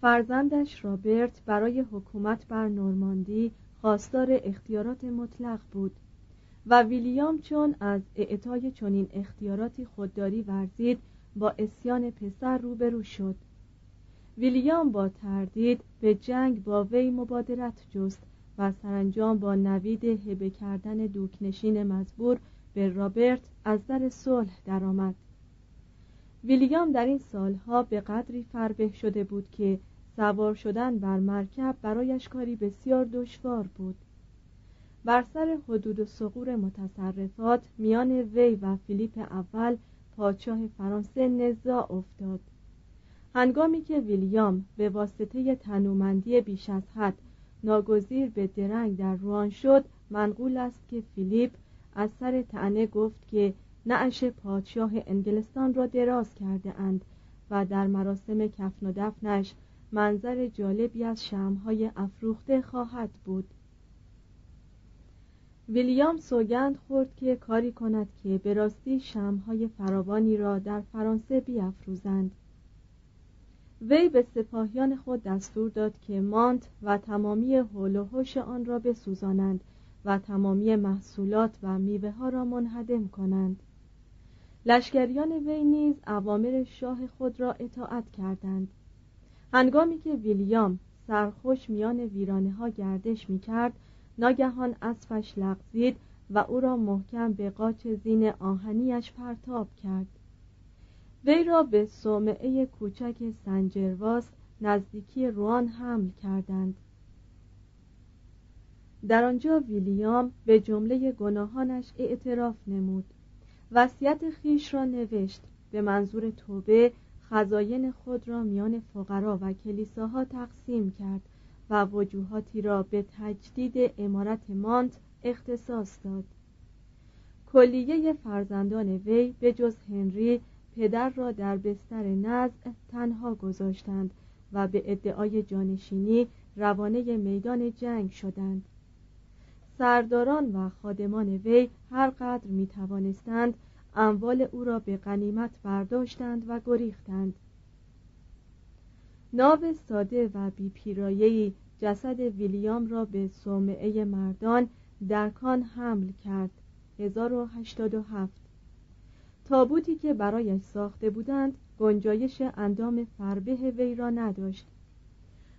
فرزندش رابرت برای حکومت بر نورماندی خواستار اختیارات مطلق بود و ویلیام چون از اعطای چنین اختیاراتی خودداری ورزید با اسیان پسر روبرو شد. ویلیام با تردید به جنگ با وی مبادرت جست و سرانجام با نوید هبه کردن دوکنشین مزبور به رابرت از در صلح درآمد. ویلیام در این سالها به قدری فربه شده بود که سوار شدن بر مرکب برایش کاری بسیار دشوار بود. بر سر حدود و سقور متصرفات میان وی و فیلیپ اول پادشاه فرانسه نزاع افتاد. هنگامی که ویلیام به واسطه تنومندی بیش از حد ناگزیر به درنگ در روان شد منقول است که فیلیپ از سر تنه گفت که نعش پادشاه انگلستان را دراز کرده اند و در مراسم کفن و دفنش منظر جالبی از شمهای افروخته خواهد بود. ویلیام سوگند خورد که کاری کند که به راستی شمهای فراوانی را در فرانسه بیافروزند. وی به سپاهیان خود دستور داد که مانت و تمامی حول و حوش آن را بسوزانند و تمامی محصولات و میوه ها را منهدم کنند. لشکریان وی نیز اوامر شاه خود را اطاعت کردند. هنگامی که ویلیام سرخوش میان ویرانه ها گردش می کرد ناگهان اسبش لغزید و او را محکم به قاچ زین آهنیش پرتاب کرد. وی را به صومعه کوچک سنجرواس نزدیکی روان حمل کردند. در آنجا ویلیام به جمله گناهانش اعتراف نمود. وصیت خیش را نوشت. به منظور توبه خزاین خود را میان فقرا و کلیساها تقسیم کرد و وجوهاتی را به تجدید امارت مانت اختصاص داد. کلیه فرزندان وی به جز هنری پدر را در بستر نزع تنها گذاشتند و به ادعای جانشینی روانه میدان جنگ شدند. سرداران و خادمان وی هر قدر می توانستند اموال او را به غنیمت برداشتند و گریختند. ناو ساده و بیپیرایهی جسد ویلیام را به صومعه مردان در کان حمل کرد. 1087 تابوتی که برایش ساخته بودند گنجایش اندام فربه وی را نداشت.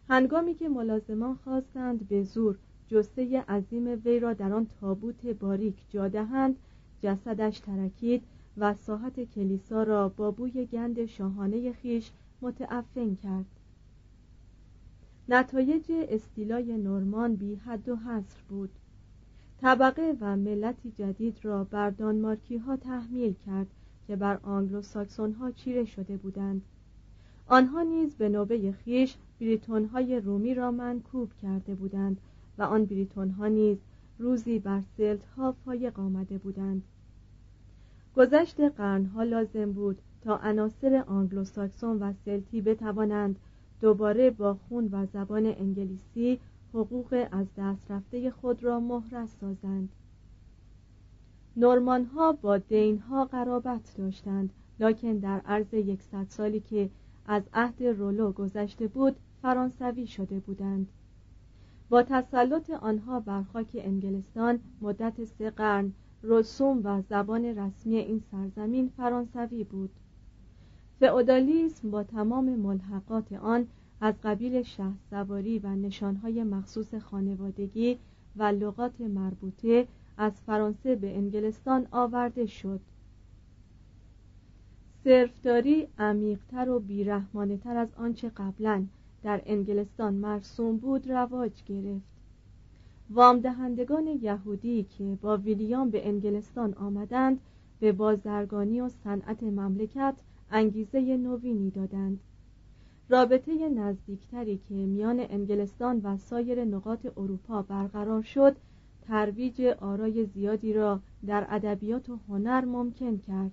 هنگامی که ملازمان خواستند به زور جسته عظیم وی را در آن تابوت باریک جا دهند جسدش ترکید و ساحت کلیسا را با بوی گند شاهانه خویش متعفن کرد. نتایج استیلای نورمان بی حد و حصر بود. طبقه و ملتی جدید را بر دانمارکی ها تحمیل کرد که بر آنگلو ساکسون ها چیره شده بودند. آنها نیز به نوبه خویش بریتون های رومی را منکوب کرده بودند و آن بریتون ها نیز روزی بر سلت ها فایق آمده بودند. گذشت قرنها لازم بود تا عناصر آنگلوساکسون و سلتی بتوانند دوباره با خون و زبان انگلیسی حقوق از دست رفته خود را محرز سازند. نورمان ها با دین ها قرابت داشتند لکن در عرض یکصد سالی که از عهد رولو گذشته بود فرانسوی شده بودند. با تسلط آنها بر خاک انگلستان مدت سه قرن رسوم و زبان رسمی این سرزمین فرانسوی بود. فئودالیسم با تمام ملحقات آن از قبیل شهر سواری و نشانهای مخصوص خانوادگی و لغات مربوطه از فرانسه به انگلستان آورده شد. صرفداری عمیقتر و بیرحمانه تر از آنچه قبلا در انگلستان مرسوم بود رواج گرفت. وام دهندگان یهودی که با ویلیام به انگلستان آمدند به بازرگانی و صنعت مملکت انگیزه نوینی دادند. رابطه نزدیکتری که میان انگلستان و سایر نقاط اروپا برقرار شد ترویج آرای زیادی را در ادبیات و هنر ممکن کرد.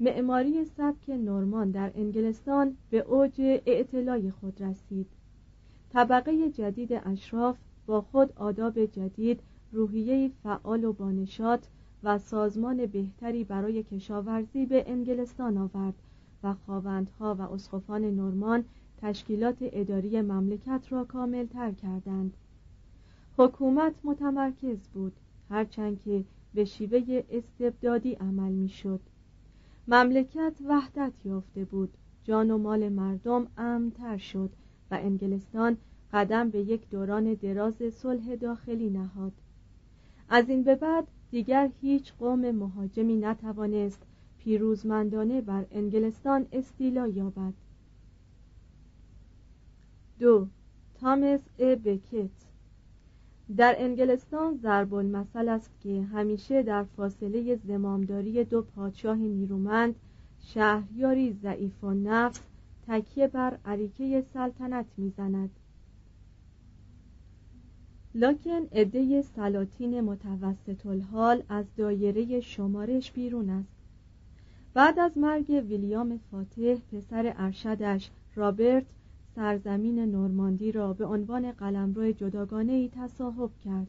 معماری سبک نورمان در انگلستان به اوج اعتلای خود رسید. طبقه جدید اشراف با خود آداب جدید روحیه فعال و بانشات و سازمان بهتری برای کشاورزی به انگلستان آورد و خواوندها و اسقفان نورمان تشکیلات اداری مملکت را کامل تر کردند. حکومت متمرکز بود هرچند که به شیوه استبدادی عمل می‌شد. مملکت وحدت یافته بود. جان و مال مردم امنتر شد و انگلستان قدم به یک دوران دراز صلح داخلی نهاد. از این به بعد دیگر هیچ قوم مهاجمی نتوانست پیروزمندانه بر انگلستان استیلا یابد. دو تامس ا بکت. در انگلستان ضرب المثل است که همیشه در فاصله زمامداری دو پادشاه نیرومند شهریاری ضعیف و نفس تکیه بر عریکه سلطنت می‌زند. لکن عده سلاطین متوسط الحال از دایره شمارش بیرون است. بعد از مرگ ویلیام فاتح پسر ارشدش رابرت سرزمین نورماندی را به عنوان قلمرو جداگانه تصاحب کرد.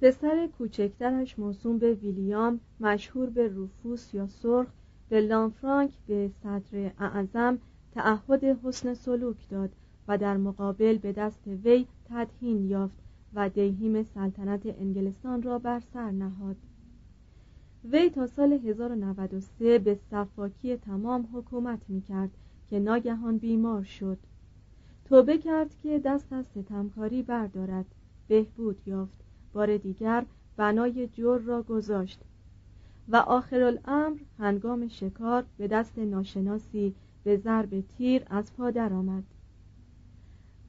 پسر کوچکترش موسوم به ویلیام مشهور به روفوس یا سرخ به لانفرانک به صدر اعظم تعهد حسن سلوک داد و در مقابل به دست وی تدهین یافت و دیهیم سلطنت انگلستان را بر سر نهاد. وی تا سال 1093 به صفاکی تمام حکومت می کرد که ناگهان بیمار شد. توبه کرد که دست از ستمکاری بردارد. بهبود یافت. بار دیگر بنای جور را گذاشت. و آخر الامر هنگام شکار به دست ناشناسی به ضرب تیر از پا آمد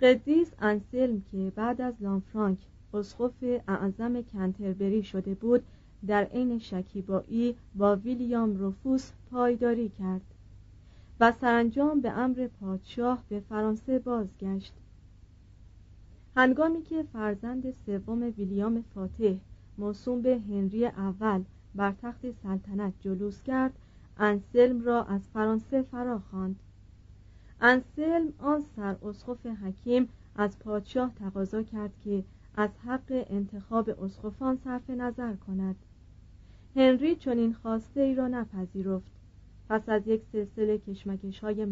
قدیس انسلم که بعد از لانفرانک اسقف اعظم کنتربری شده بود در عین شکیبایی با ویلیام رفوس پایداری کرد. و سرانجام به امر پادشاه به فرانسه بازگشت. هنگامی که فرزند سوم ویلیام فاتح موسوم به هنری اول بر تخت سلطنت جلوس کرد انسلم را از فرانسه فرا خواند انسلم آن سر اسقف حکیم از پادشاه تقاضا کرد که از حق انتخاب اسقفان صرف نظر کند. هنری چنین خواسته ای را نپذیرفت. پس از یک سلسله کشمکش های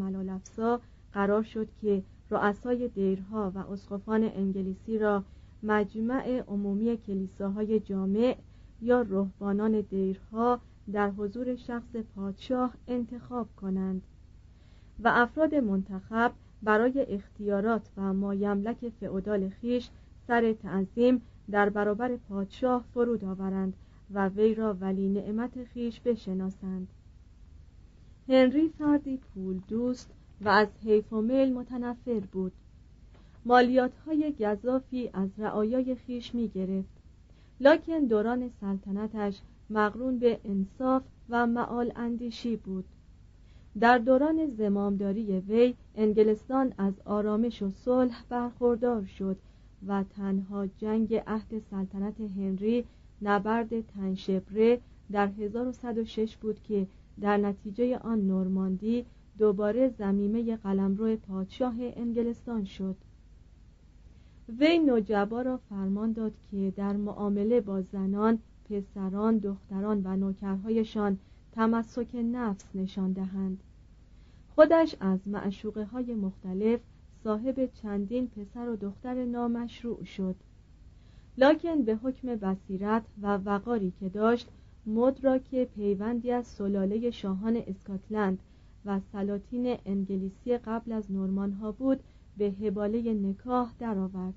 قرار شد که رؤسای دیرها و اسقفان انگلیسی را مجمع عمومی کلیساهای جامع یا رهبانان دیرها در حضور شخص پادشاه انتخاب کنند و افراد منتخب برای اختیارات و مایملک فعودال خیش سر تعظیم در برابر پادشاه فرود آورند و وی را ولی نعمت خیش بشناسند. هنری فردی پول دوست و از حیف و میل متنفر بود. مالیات های گذافی از رعایای خیش می گرفت لکن دوران سلطنتش مقرون به انصاف و معال اندیشی بود. در دوران زمامداری وی انگلستان از آرامش و صلح برخوردار شد و تنها جنگ عهد سلطنت هنری نبرد تنشبره در 1106 بود که در نتیجه آن نورماندی دوباره زمیمه قلمرو پادشاه انگلستان شد. وی نوجبا را فرمان داد که در معامله با زنان پسران دختران و نوکرهایشان تمسک نفس نشان دهند. خودش از معشوقه های مختلف صاحب چندین پسر و دختر نامشروع شد. لکن به حکم بصیرت و وقاری که داشت مد را که پیوندی از سلاله شاهان اسکاتلند و سلاطین انگلیسی قبل از نورمان ها بود به هباله نکاح درآورد.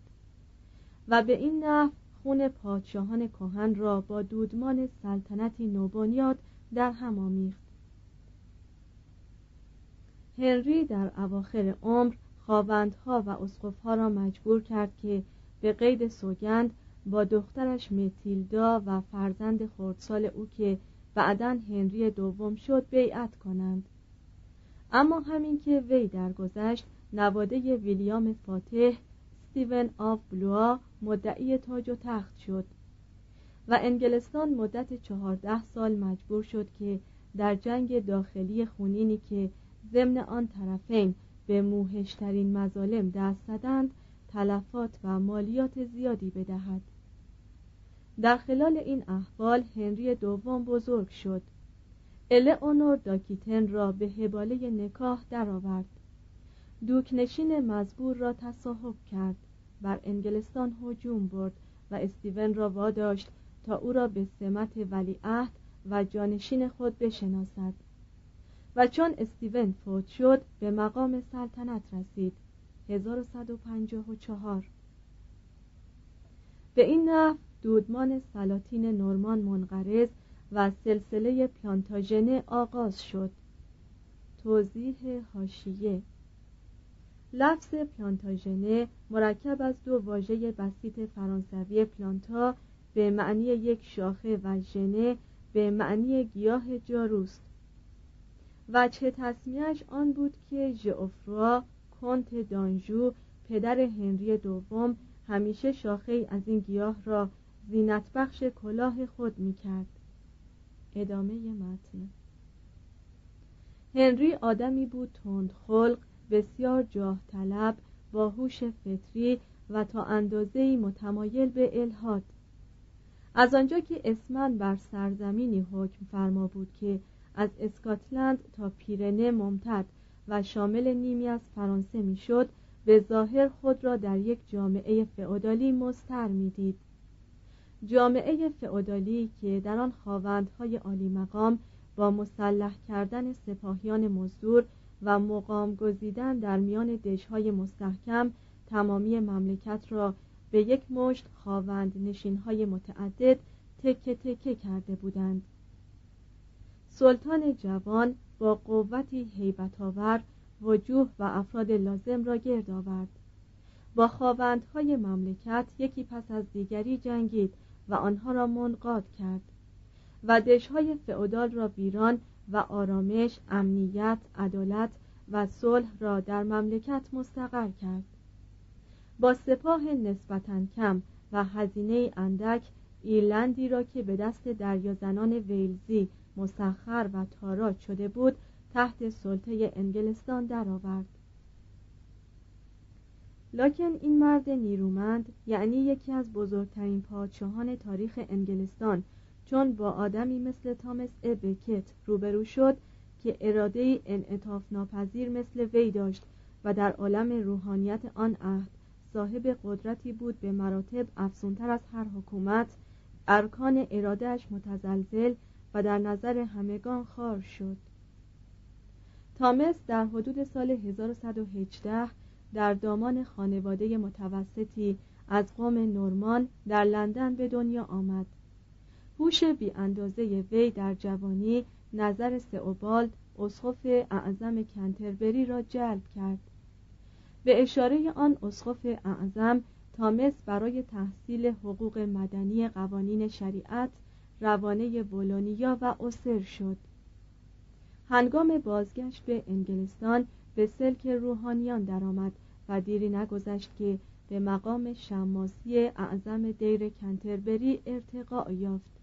و به این نحو خون پادشاهان کهن را با دودمان سلطنتی نوبنیاد در هم آمیخت. هنری در اواخر عمر خواوندها و اسقفها را مجبور کرد که به قید سوگند با دخترش متیلدا و فرزند خردسال او که بعدا هنری دوم شد بیعت کنند. اما همین که وی درگذشت نواده ویلیام فاتح ستیون آف بلوا مدعی تاج و تخت شد و انگلستان مدت چهارده سال مجبور شد که در جنگ داخلی خونینی که ضمن آن طرفین به موهشترین مظالم دست زدند تلفات و مالیات زیادی بدهد. در خلال این احوال هنری دوم بزرگ شد. اونور داکیتن را به هباله نکاح درآورد. دوکنشین مزبور را تصاحب کرد. بر انگلستان هجوم برد و استیون را واداشت تا او را به سمت ولیعهد و جانشین خود بشناسد. و چون استیون فوت شد به مقام سلطنت رسید. 1154 به این نحو دودمان سلاطین نورمان منقرض و سلسله پلانتاژنه آغاز شد. توضیح هاشیه لفظ پلانتاژنه مرکب از دو واژه بسیط فرانسوی پلانتا به معنی یک شاخه و ژنه به معنی گیاه جاروست. وجه تصمیهش آن بود که ژئوفروا کنت دانژو پدر هنری دوم همیشه شاخه از این گیاه را زینت بخش کلاه خود می کرد ادامه متن. هنری آدمی بود تند خلق بسیار جاه طلب با هوش فطری و تا اندازه‌ای متمایل به الهاد. از آنجا که اسمن بر سرزمینی حکم فرما بود که از اسکاتلند تا پیرنه ممتد و شامل نیمی از فرانسه می‌شد به ظاهر خود را در یک جامعه فئودالی مستر می‌دید. جامعه فئودالی که در آن خواوندهای عالی مقام با مسلح کردن سپاهیان مزدور و مقام گزیدن در میان دشهای مستحکم تمامی مملکت را به یک مشت خواوند نشینهای متعدد تکه تکه کرده بودند. سلطان جوان با قوتی هیبت آور وجوه و افراد لازم را گرد آورد. با خواوندهای مملکت یکی پس از دیگری جنگید و آنها را منقاد کرد. و دشهای فئودال را ویران و آرامش امنیت عدالت و صلح را در مملکت مستقر کرد. با سپاه نسبتا کم و هزینه اندک ایرلندی را که به دست دریازنان ویلزی مسخر و تاراج شده بود تحت سلطه انگلستان درآورد. لکن این مرد نیرومند یعنی یکی از بزرگترین پادشاهان تاریخ انگلستان چون با آدمی مثل تامس بکت روبرو شد که اراده انعطاف ناپذیر مثل وی داشت و در عالم روحانیت آن عهد صاحب قدرتی بود به مراتب افزونتر از هر حکومت ارکان ارادهش متزلزل و در نظر همگان خار شد. تامس در حدود سال 1118 در دامان خانواده متوسطی از قوم نورمان در لندن به دنیا آمد. هوش بی اندازه وی در جوانی نظر سئوبالد اسقف اعظم کنتربری را جلب کرد. به اشاره آن اسقف اعظم تامس برای تحصیل حقوق مدنی قوانین شریعت روانه بولونیا و اوسر شد. هنگام بازگشت به انگلستان به سلک روحانیان درآمد و دیری نگذشت که به مقام شماسی اعظم دیر کنتربری ارتقا یافت.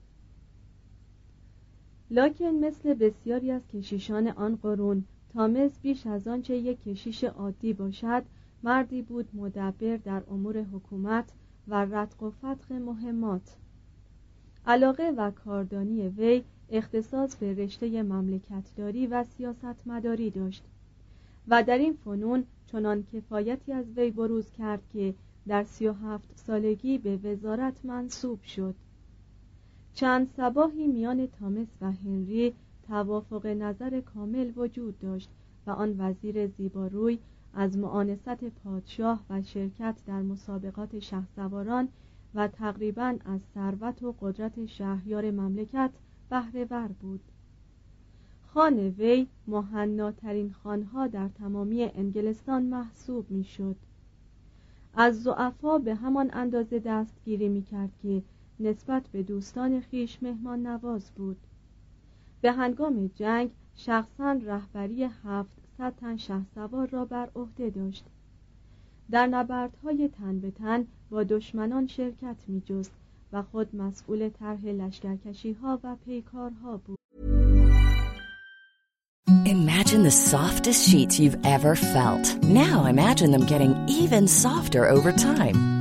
لاکن مثل بسیاری از کشیشان آن قرون تامس بیش از آنچه یک کشیش عادی باشد مردی بود مدبر در امور حکومت و رتق و فتق مهمات. علاقه و کاردانی وی اختصاص به رشته مملکتداری و سیاستمداری داشت و در این فنون چنان کفایتی از وی بروز کرد که در سی و هفت سالگی به وزارت منصوب شد. چند سباهی میان تامس و هنری توافق نظر کامل وجود داشت و آن وزیر زیباروی از معانست پادشاه و شرکت در مسابقات شهسواران و تقریبا از ثروت و قدرت شهریار مملکت بهره بود. خان وی مهناترین خانها در تمامی انگلستان محسوب می‌شد. از زعفا به همان اندازه دستگیری می کرد که نسبت به دوستان خیش مهمان نواز بود. به هنگام جنگ شخصا رهبری هفتصد تن سوار را بر عهده داشت. در نبردهای تن به تن با دشمنان شرکت می جست و خود مسئول طرح لشکرکشی ها و پیکارها بود Imagine the softest sheets you've ever felt. Now imagine them getting even softer over time.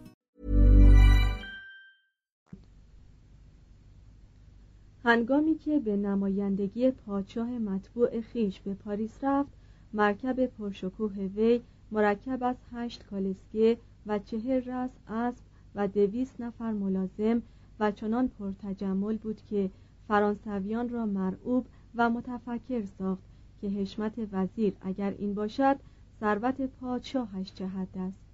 هنگامی که به نمایندگی پادشاه مطبوع خیش به پاریس رفت مرکب پرشکوه وی مرکب از هشت کالسکه و چهر رس اسب و دویست نفر ملازم و چنان پرتجمل بود که فرانسویان را مرعوب و متفکر ساخت که حشمت وزیر اگر این باشد ثروت پادشاهش جهت است؟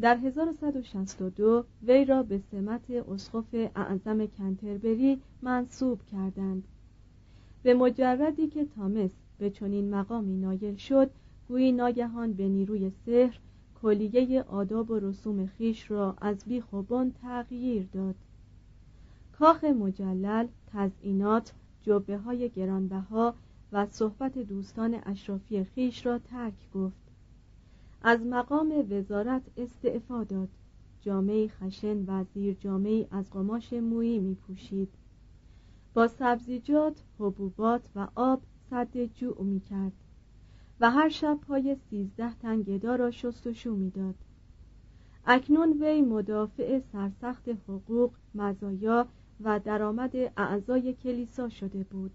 در 1162 وی را به سمت اسقف اعظم کنتربری منصوب کردند. به مجردی که تامس به چنین مقامی نایل شد گویی ناگهان به نیروی سحر کلیه آداب و رسوم خیش را از بیخ و تغییر داد. کاخ مجلل تزئینات جبه های گرانبها و صحبت دوستان اشرافی خیش را ترک گفت. از مقام وزارت استعفا داد. جامعه خشن و زیر جامعه از قماش مویی می پوشید با سبزیجات، حبوبات و آب صد جوع می کرد و هر شب پای سیزده تن گدا را شستشو می‌داد. اکنون وی مدافع سرسخت حقوق مزایا و درآمد اعضای کلیسا شده بود.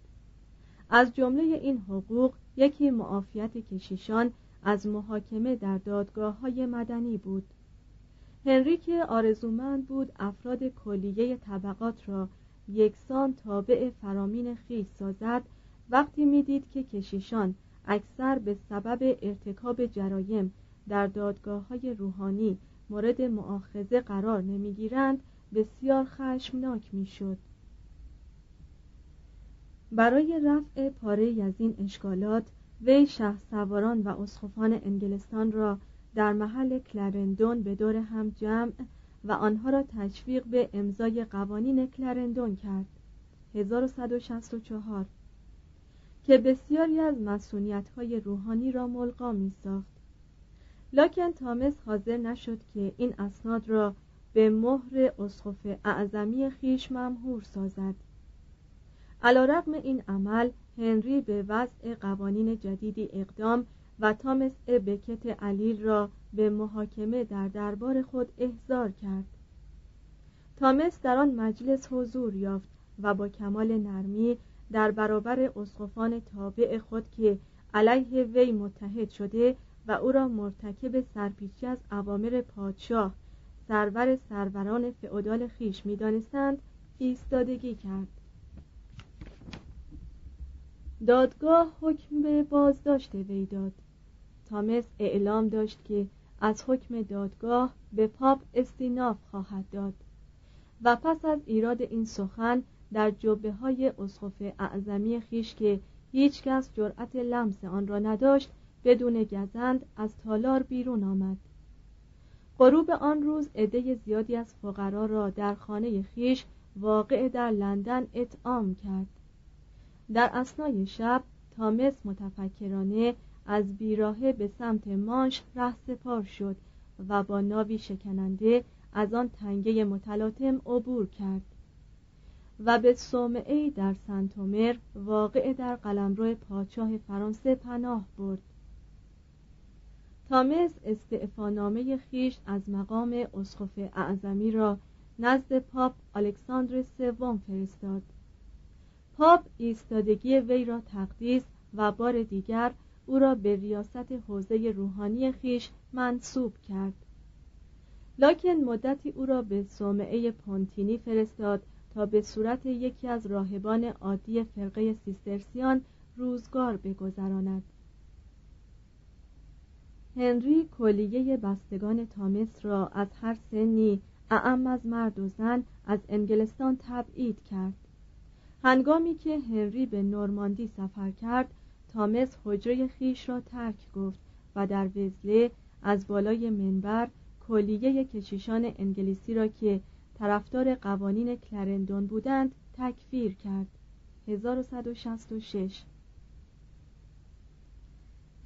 از جمله این حقوق یکی معافیت کشیشان از محاکمه در دادگاه های مدنی بود. هنریک آرزومند بود افراد کلیه طبقات را یکسان تابع فرامین خیش سازد وقتی می‌دید که کشیشان اکثر به سبب ارتکاب جرایم در دادگاه های روحانی مورد معاخذه قرار نمی‌گیرند بسیار خشمناک می‌شد. برای رفع پاره از این اشکالات وی شه سواران و اسخفان انگلستان را در محل کلرندون به دور هم جمع و آنها را تشویق به امضای قوانین کلرندون کرد. 1164 که بسیاری از مسئولیت های روحانی را ملقا می ساخت لاکن تامس حاضر نشد که این اسناد را به مهر اسقف اعظمی خیش ممهور سازد. علا رقم این عمل هنری به وضع قوانین جدیدی اقدام و تامس بکت علیل را به محاکمه در دربار خود احضار کرد. تامس در آن مجلس حضور یافت و با کمال نرمی در برابر اسقفان تابع خود که علیه وی متحد شده و او را مرتکب سرپیچی از اوامر پادشاه سرور سروران فعودال خیش می‌دانستند ایستادگی کرد. دادگاه حکم به بازداشت وی داد. تامس اعلام داشت که از حکم دادگاه به پاپ استیناف خواهد داد و پس از ایراد این سخن در جبه های اسقف اعظمی خیش که هیچ کس جرأت لمس آن را نداشت بدون گزند از تالار بیرون آمد. غروب آن روز عده زیادی از فقرا را در خانه خیش واقع در لندن اطعام کرد. در اسنای شب تامس متفکرانه از بیراهه به سمت مانش سپار شد و با ناوی شکننده از آن تنگه متلاطم عبور کرد و به صومعه در سنتومر واقع در قلمرو پادشاه فرانسه پناه برد. تامس استعفانامه خیش از مقام اسقف اعظمی را نزد پاپ الکساندر سوم فرستاد. پاپ ایستادگی وی را تقدیس و بار دیگر او را به ریاست حوزه روحانی خیش منصوب کرد. لکن مدتی او را به صومعه پونتینی فرستاد تا به صورت یکی از راهبان عادی فرقه سیسترسیان روزگار بگذراند. هنری کلیه بستگان تامس را از هر سنی اعم از مرد و زن از انگلستان تبعید کرد. هنگامی که هنری به نورماندی سفر کرد تامس حجره خیش را ترک گفت و در وزله از بالای منبر کلیه کشیشان انگلیسی را که طرفدار قوانین کلرندون بودند تکفیر کرد. 1166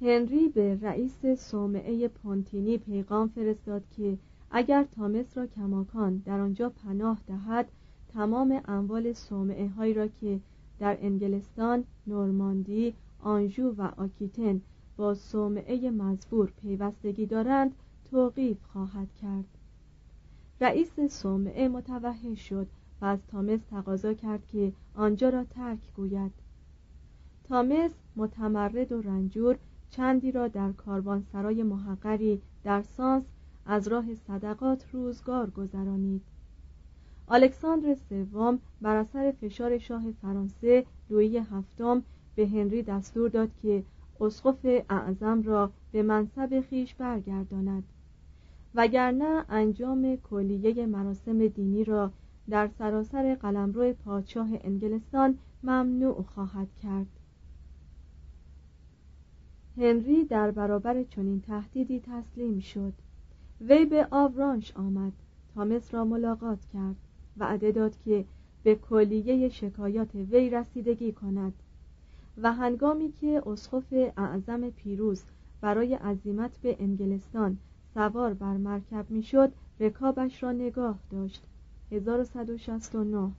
هنری به رئیس صومعه پونتینی پیغام فرستاد که اگر تامس را کماکان در آنجا پناه دهد تمام اموال صومعه هایی را که در انگلستان، نورماندی، آنژو و آکیتن با صومعه مزبور پیوستگی دارند توقیف خواهد کرد. رئیس صومعه متوحش شد و از تامس تقاضا کرد که آنجا را ترک گوید. تامس متمرد و رنجور چندی را در کاروانسرای محقری در سانس از راه صدقات روزگار گذرانید. الکساندر سوم بر اثر فشار شاه فرانسه لویی هفتم به هنری دستور داد که اسقف اعظم را به منصب خیش برگرداند. وگرنه انجام کلیه مراسم دینی را در سراسر قلمرو پادشاه انگلستان ممنوع خواهد کرد. هنری در برابر چنین تهدیدی تسلیم شد. وی به آورانش آمد تامس را ملاقات کرد. وعده داد که به کلیه شکایات وی رسیدگی کند و هنگامی که اسقف اعظم پیروز برای عزیمت به انگلستان سوار بر مرکب می‌شد رکابش را نگاه داشت. 1169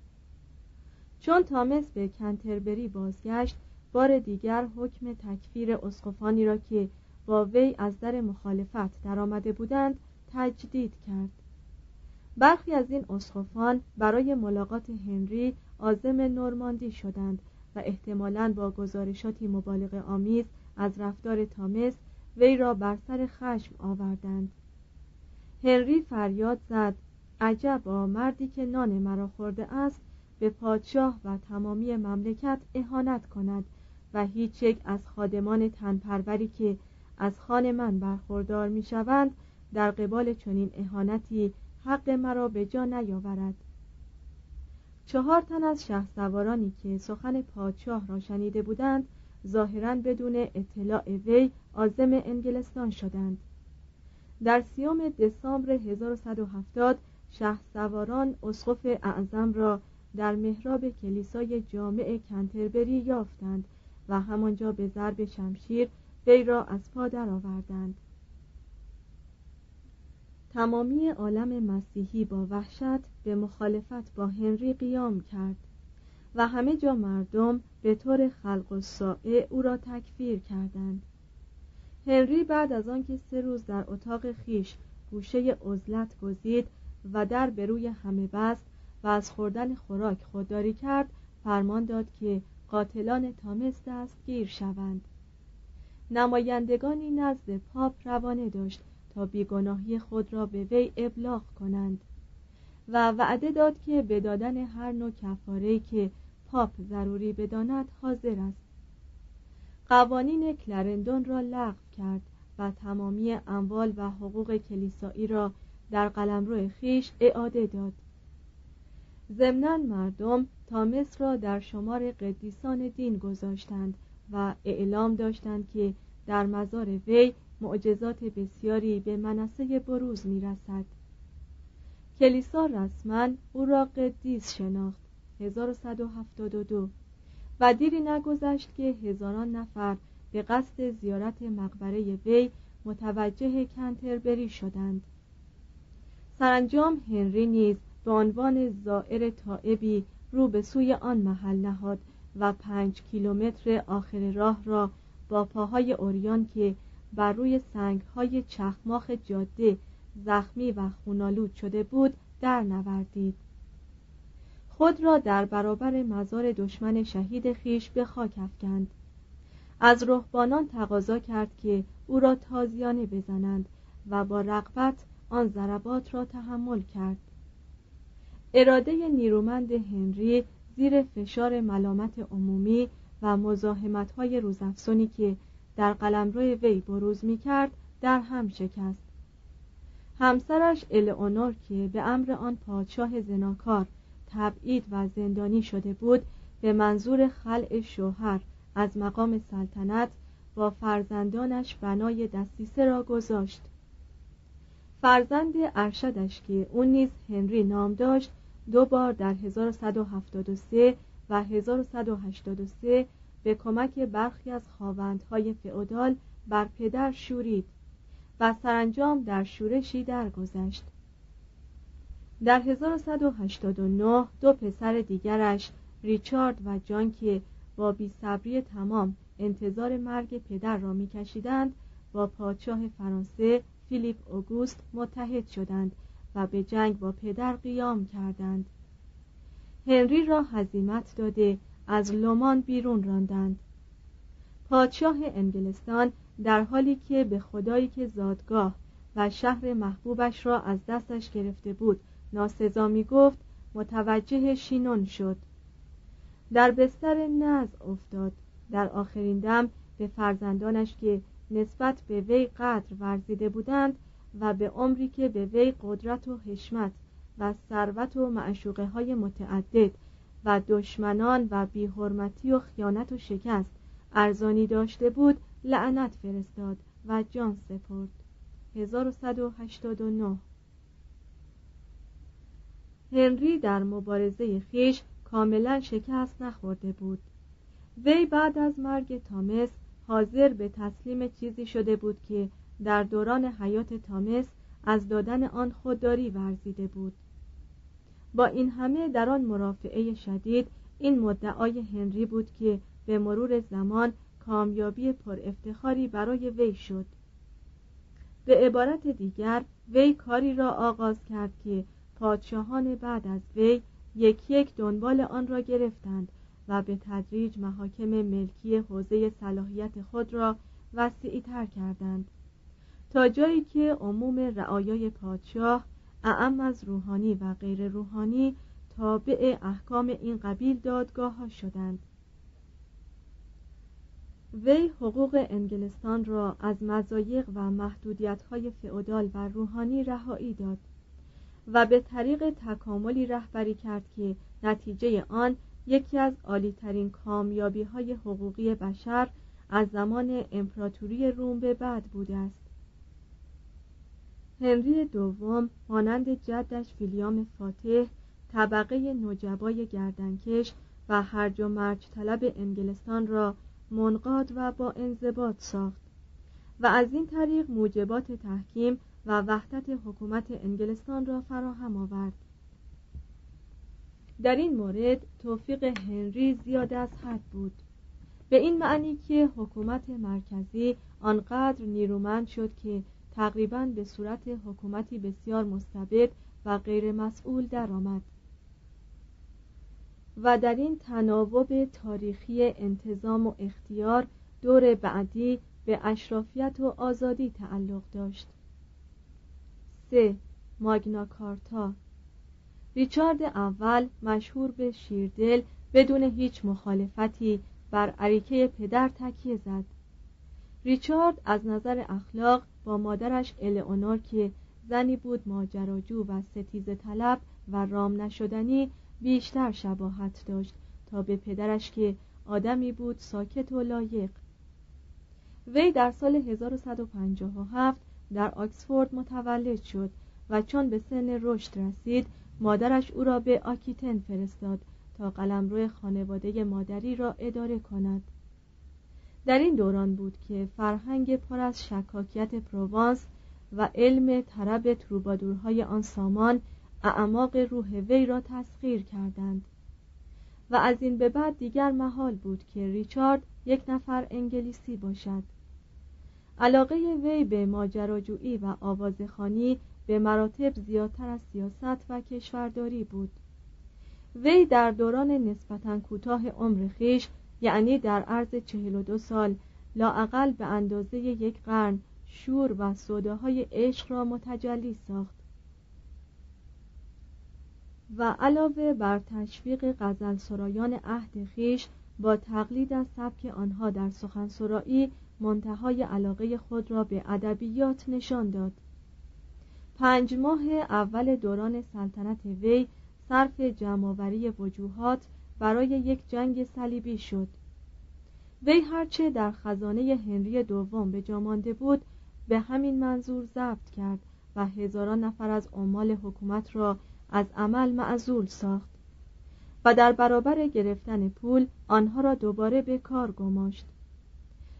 چون تامس به کنتربری بازگشت بار دیگر حکم تکفیر اسقفانی را که با وی از در مخالفت درآمده بودند تجدید کرد. برخی از این اسقفان برای ملاقات هنری عازم نورماندی شدند و احتمالاً با گزارشاتی مبالغه آمیز از رفتار تامس وی را بر سر خشم آوردند. هنری فریاد زد عجبا مردی که نان مرا خورده است به پادشاه و تمامی مملکت اهانت کند و هیچ یک از خادمان تنپروری که از خان من برخوردار می شوند در قبال چنین اهانتی حق مرا به جا نیاورد. چهار تن از شه سوارانی که سخن پادشاه را شنیده بودند ظاهرا بدون اطلاع وی عازم انگلستان شدند. در سیام دسامبر 1170 شه سواران اسقف اعظم را در محراب کلیسای جامع کنتربری یافتند و همانجا به ضرب شمشیر وی را از پا درآوردند. تمامی عالم مسیحی با وحشت به مخالفت با هنری قیام کرد و همه جا مردم به طور خلق و سائه او را تکفیر کردند. هنری بعد از آنکه سه روز در اتاق خیش گوشه عزلت گزید و در به روی همه بست و از خوردن خوراک خودداری کرد فرمان داد که قاتلان تامس دستگیر شوند. نمایندگانی نزد پاپ روانه داشت تا بیگناهی خود را به وی ابلاغ کنند. و وعده داد که به دادن هر نوع کفاره که پاپ ضروری بداند حاضر است. قوانین کلرندون را لغو کرد و تمامی اموال و حقوق کلیسایی را در قلمرو خیش اعاده داد. ضمنا مردم تامس را در شمار قدیسان دین گذاشتند و اعلام داشتند که در مزار وی معجزات بسیاری به منصه بروز می رسد کلیسا رسما او را قدیس شناخت 1172 و دیری نگذشت که هزاران نفر به قصد زیارت مقبره وی متوجه کنتربری شدند. سرانجام هنری نیز به عنوان زائر طائبی رو به سوی آن محل نهاد و پنج کیلومتر آخر راه را با پاهای اوریان که بر روی سنگهای چخماخ جاده زخمی و خونالود شده بود در نوردید. خود را در برابر مزار دشمن شهید خیش به خاک افکند. از رهبانان تقاضا کرد که او را تازیانه بزنند و با رغبت آن ضربات را تحمل کرد. اراده نیرومند هنری زیر فشار ملامت عمومی و مزاحمت های روزافزونی که در قلمرو وی بروز می کرد در هم شکست. همسرش الئونور که به امر آن پادشاه زناکار تبعید و زندانی شده بود به منظور خلع شوهر از مقام سلطنت با فرزندانش بنای دستیسه را گذاشت. فرزند ارشدش که اون نیز هنری نام داشت دو بار در 1173 و 1183 به کمک برخی از خواوندهای فئودال بر پدر شورید و سرانجام در شورشی درگذشت. در 1189 دو پسر دیگرش ریچارد و جان که با بیصبری تمام انتظار مرگ پدر را میکشیدند با پادشاه فرانسه فیلیپ اوگوست متحد شدند و به جنگ با پدر قیام کردند. هنری را هزیمت داده از لومان بیرون راندند. پادشاه انگلستان در حالی که به خدایی که زادگاه و شهر محبوبش را از دستش گرفته بود ناسزا می گفت متوجه شینون شد. در بستر نز افتاد. در آخرین دم به فرزندانش که نسبت به وی قدر ورزیده بودند و به عمری که به وی قدرت و حشمت و ثروت و معشوقه های متعدد و دشمنان و بیحرمتی و خیانت و شکست. ارزانی داشته بود لعنت فرستاد و جان سپرد. 1189 هنری در مبارزه خیش کاملا شکست نخورده بود. وی بعد از مرگ تامس حاضر به تسلیم چیزی شده بود که در دوران حیات تامس از دادن آن خودداری ورزیده بود. با این همه در آن مرافعه شدید این مدعای هنری بود که به مرور زمان کامیابی پر افتخاری برای وی شد. به عبارت دیگر وی کاری را آغاز کرد که پادشاهان بعد از وی یک یک دنبال آن را گرفتند و به تدریج محاکم ملکی حوزه صلاحیت خود را وسیعی تر کردند. تا جایی که عموم رعایای پادشاه اعم از روحانی و غیر روحانی تابع احکام این قبیل دادگاه ها شدند. وی حقوق انگلستان را از مزایق و محدودیت های فعودال و روحانی رهایی داد و به طریق تکاملی رهبری کرد که نتیجه آن یکی از عالیترین کامیابی های حقوقی بشر از زمان امپراتوری روم به بعد بوده است. هنری دوم مانند جدش ویلیام فاتح طبقه نجبای گردنکش و هرج و مرج طلب انگلستان را منقاد و با انضباط ساخت. و از این طریق موجبات تحکیم و وحدت حکومت انگلستان را فراهم آورد. در این مورد توفیق هنری زیاد از حد بود. به این معنی که حکومت مرکزی آنقدر نیرومند شد که تقریبا به صورت حکومتی بسیار مستبد و غیر مسئول درآمد. و در این تناوب تاریخی انتظام و اختیار دور بعدی به اشرافیت و آزادی تعلق داشت. 3. ماگنا کارتا. ریچارد اول مشهور به شیردل بدون هیچ مخالفتی بر عریکه پدر تکیه زد. ریچارد از نظر اخلاق با مادرش الئونور که زنی بود ماجراجو و ستیز طلب و رام نشدنی بیشتر شباهت داشت تا به پدرش که آدمی بود ساکت و لایق. وی در سال 1157 در آکسفورد متولد شد و چون به سن رشد رسید مادرش او را به آکیتن فرستاد تا قلمرو خانواده مادری را اداره کند. در این دوران بود که فرهنگ پر از شکاکیت پروانس و علم طرب تروبادورهای آن سامان اعماق روح وی را تسخیر کردند. و از این به بعد دیگر محال بود که ریچارد یک نفر انگلیسی باشد. علاقه وی به ماجراجویی و آوازخانی به مراتب زیادتر از سیاست و کشورداری بود. وی در دوران نسبتا کوتاه عمر خیش یعنی در عرض چهل و دو سال لاعقل به اندازه یک قرن شور و صداهای عشق را متجلی ساخت. و علاوه بر تشویق غزل سرایان عهد خیش با تقلید از سبک آنها در سخنسرایی منتهای علاقه خود را به ادبیات نشان داد. پنج ماه اول دوران سلطنت وی صرف جمعآوری وجوهات برای یک جنگ صلیبی شد. وی هرچه در خزانه هنری دوم به جا مانده بود به همین منظور ضبط کرد و هزاران نفر از عمال حکومت را از عمل معزول ساخت و در برابر گرفتن پول آنها را دوباره به کار گماشت.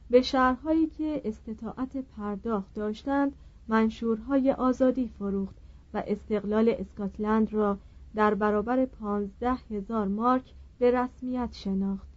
به شهرهایی که استطاعت پرداخت داشتند منشورهای آزادی فروخت و استقلال اسکاتلند را در برابر پانزده هزار مارک به رسمیت شناخت.